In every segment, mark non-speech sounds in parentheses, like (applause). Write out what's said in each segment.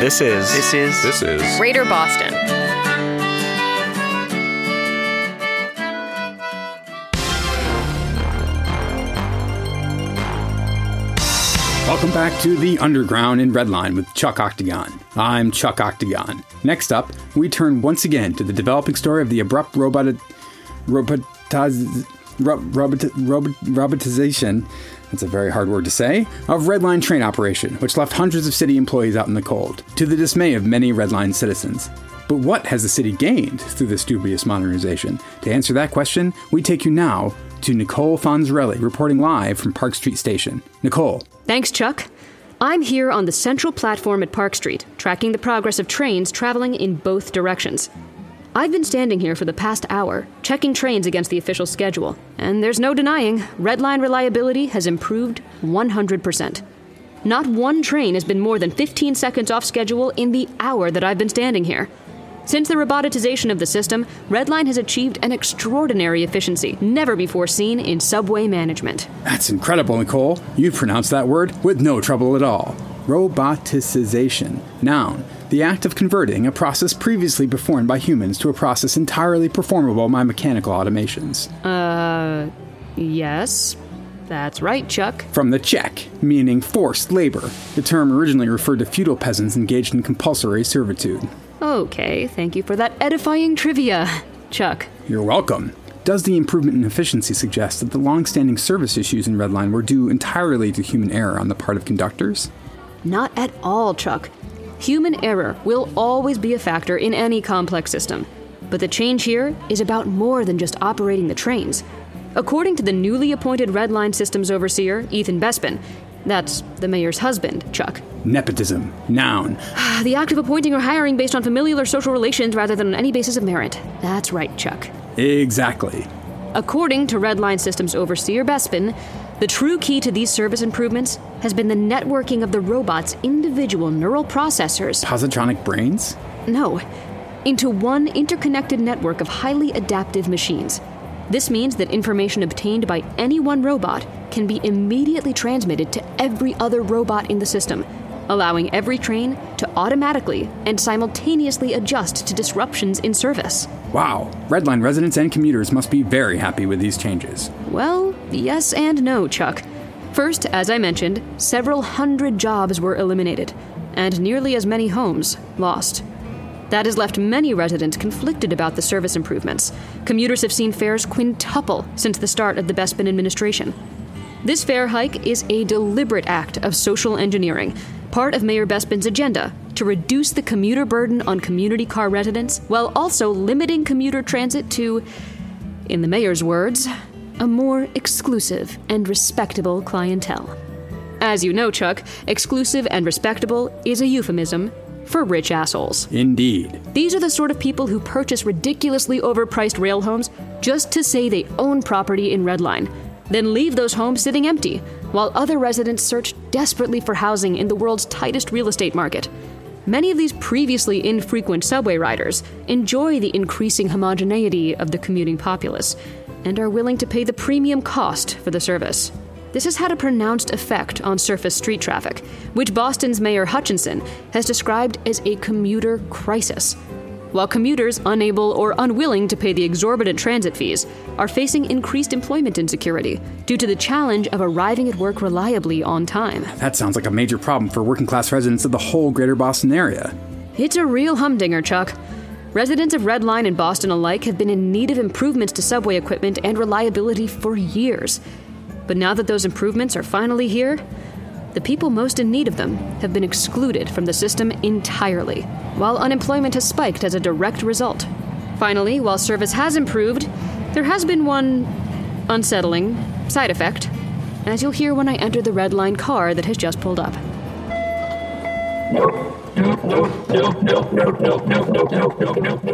This is. This is This is. Greater Boston. Welcome back to the Underground in Redline with Chuck Octagon. I'm Chuck Octagon. Next up, we turn once again to the developing story of the abrupt robot robotiz, ro- robot, robot, robotization. That's a very hard word to say. Of Red Line train operation, which left hundreds of city employees out in the cold, to the dismay of many Red Line citizens. But what has the city gained through this dubious modernization? To answer that question, we take you now to Nichol Fonzerelli, reporting live from Park Street Station. Nichol, Thanks, Chuck. I'm here on the central platform at Park Street, tracking the progress of trains traveling in both directions. I've been standing here for the past hour, checking trains against the official schedule, and there's no denying Red Line reliability has improved 100%. Not one train has been more than 15 seconds off schedule in the hour that I've been standing here. Since the robotization of the system, Redline has achieved an extraordinary efficiency never before seen in subway management. That's incredible, Nichol. You've pronounced that word with no trouble at all. Roboticization. Noun. The act of converting a process previously performed by humans to a process entirely performable by mechanical automations. Uh, yes. That's right, Chuck. From the Czech, meaning forced labor. The term originally referred to feudal peasants engaged in compulsory servitude. Okay, thank you for that edifying trivia, Chuck. You're welcome. Does the improvement in efficiency suggest that the long standing service issues in Redline were due entirely to human error on the part of conductors? Not at all, Chuck. Human error will always be a factor in any complex system. But the change here is about more than just operating the trains. According to the newly appointed Red Line Systems Overseer, Ethan Bespin, that's the mayor's husband, Chuck. Nepotism. Noun. (sighs) The act of appointing or hiring based on familial or social relations rather than on any basis of merit. That's right, Chuck. Exactly. According to Redline Systems Overseer Bespin, the true key to these service improvements has been the networking of the robot's individual neural processors. Positronic brains? No, into one interconnected network of highly adaptive machines. This means that information obtained by any one robot can be immediately transmitted to every other robot in the system, allowing every train to automatically and simultaneously adjust to disruptions in service. Wow. Redline residents and commuters must be very happy with these changes. Well, yes and no, Chuck. First, as I mentioned, several hundred jobs were eliminated, and nearly as many homes lost. That has left many residents conflicted about the service improvements. Commuters have seen fares quintuple since the start of the Bespin administration. This fare hike is a deliberate act of social engineering, part of Mayor Bespin's agenda to reduce the commuter burden on community car residents while also limiting commuter transit to, in the mayor's words, a more exclusive and respectable clientele. As you know, Chuck, exclusive and respectable is a euphemism for rich assholes. Indeed. These are the sort of people who purchase ridiculously overpriced rail homes just to say they own property in Redline, then leave those homes sitting empty, while other residents search desperately for housing in the world's tightest real estate market. Many of these previously infrequent subway riders enjoy the increasing homogeneity of the commuting populace and are willing to pay the premium cost for the service. This has had a pronounced effect on surface street traffic, which Boston's Mayor Hutchinson has described as a commuter crisis. While commuters, unable or unwilling to pay the exorbitant transit fees, are facing increased employment insecurity due to the challenge of arriving at work reliably on time. That sounds like a major problem for working class residents of the whole greater Boston area. It's a real humdinger, Chuck. Residents of Red Line and Boston alike have been in need of improvements to subway equipment and reliability for years. But now that those improvements are finally here, the people most in need of them have been excluded from the system entirely, while unemployment has spiked as a direct result. Finally, while service has improved, there has been one unsettling side effect, as you'll hear when I enter the Red Line car that has just pulled up.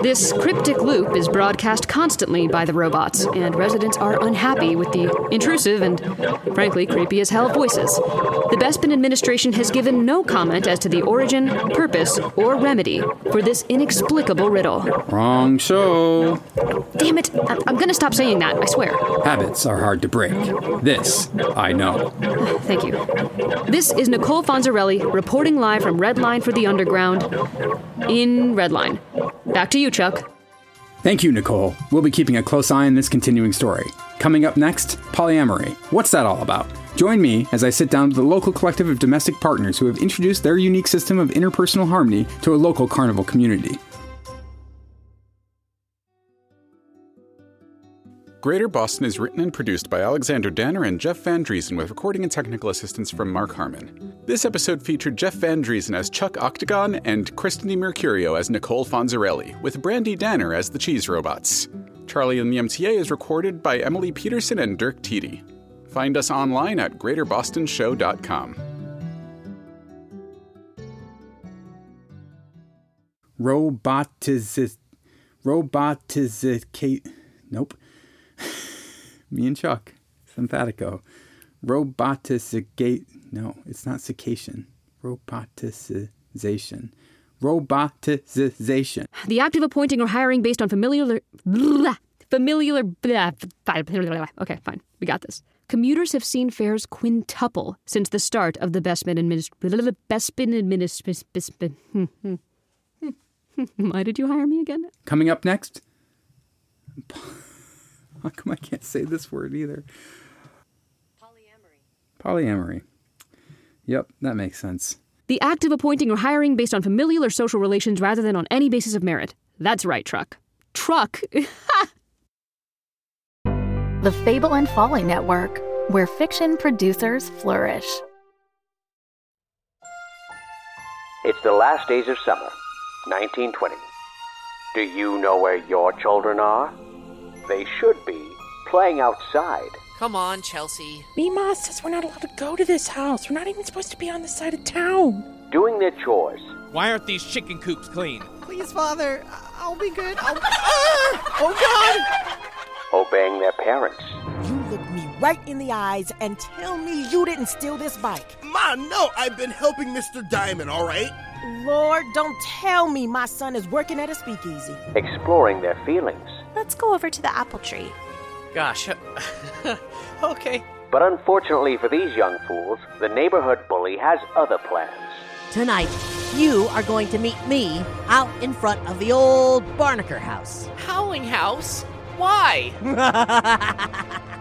This cryptic loop is broadcast constantly by the robots, and residents are unhappy with the intrusive and, frankly, creepy as hell voices. The Bespin administration has given no comment as to the origin, purpose, or remedy for this inexplicable riddle. Wrong show. Damn it! I- I'm gonna stop saying that, I swear. Habits are hard to break. This, I know. (sighs) Thank you. This is Nichol Fonzerelli reporting live from Redline for the Underground in Redline. Back to you, Chuck. Thank you, Nichol. We'll be keeping a close eye on this continuing story. Coming up next, polyamory. What's that all about? Join me as I sit down with a local collective of domestic partners who have introduced their unique system of interpersonal harmony to a local carnival community. Greater Boston is written and produced by Alexander Danner and Jeff Van Dreason with recording and technical assistance from Marck Harmon. This episode featured Jeff Van Dreason as Chuck Octagon and Kristen Mercurio as Nichol Fonzerelli, with Brandy Danner as the Cheese Robots. Charlie on the MTA is recorded by Emily Peterson and Dirk Tiede. Find us online at greaterbostonshow.com. Robotiz... Robotizicate... Nope. Me and Chuck. Sympatico. Robotizigate... No, it's not cication. Robotization. Robotization. The act of appointing or hiring based on familiar. Blah, familiar. Blah, blah. Okay, fine. We got this. Commuters have seen fares quintuple since the start of the Bespin administration. Bespin administration. Hmm, hmm, hmm, Why did you hire me again? Coming up next. How come I can't say this word either? Polyamory. Polyamory. Yep, that makes sense. The act of appointing or hiring based on familial or social relations rather than on any basis of merit. That's right, Truck. Truck. (laughs) The Fable and Folly Network, where fiction producers flourish. It's the last days of summer, 1920. Do you know where your children are? They should be playing outside. Come on, Chelsea. Mima says we're not allowed to go to this house. We're not even supposed to be on this side of town. Doing their chores. Why aren't these chicken coops clean? Please, Father, I'll be good. I'll... (laughs) Ah! Oh, God! Obeying their parents. You look me right in the eyes and tell me you didn't steal this bike. Ma, no, I've been helping Mr. Diamond, all right? Lord, don't tell me my son is working at a speakeasy. Exploring their feelings. Let's go over to the apple tree. Gosh. (laughs) okay. But unfortunately for these young fools, the neighborhood bully has other plans. Tonight, you are going to meet me out in front of the old Barnaker house. Howling House? Why? (laughs)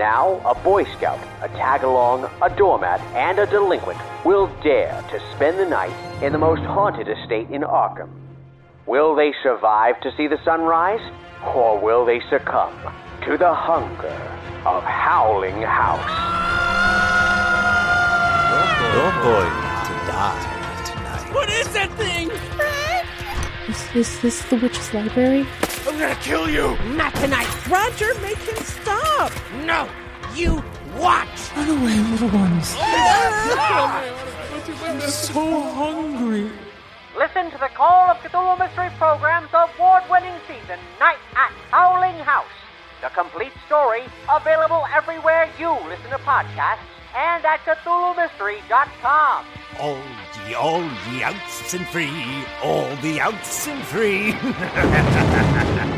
Now, a Boy Scout, a tag along, a doormat, and a delinquent will dare to spend the night in the most haunted estate in Arkham. Will they survive to see the sunrise? Or will they succumb to the hunger of Howling House? You're going to die tonight. What is that thing? Is, is this the witch's library? I'm gonna kill you! Not tonight. Roger, make him stop. No! You watch! Run away, little ones. (laughs) I'm so hungry. Listen to the Call of Cthulhu Mystery Program's award-winning season, Night at Howling House. The complete story available everywhere you listen to podcasts and at CthulhuMystery.com. All ye, all ye outs and free, all the outs and free. (laughs)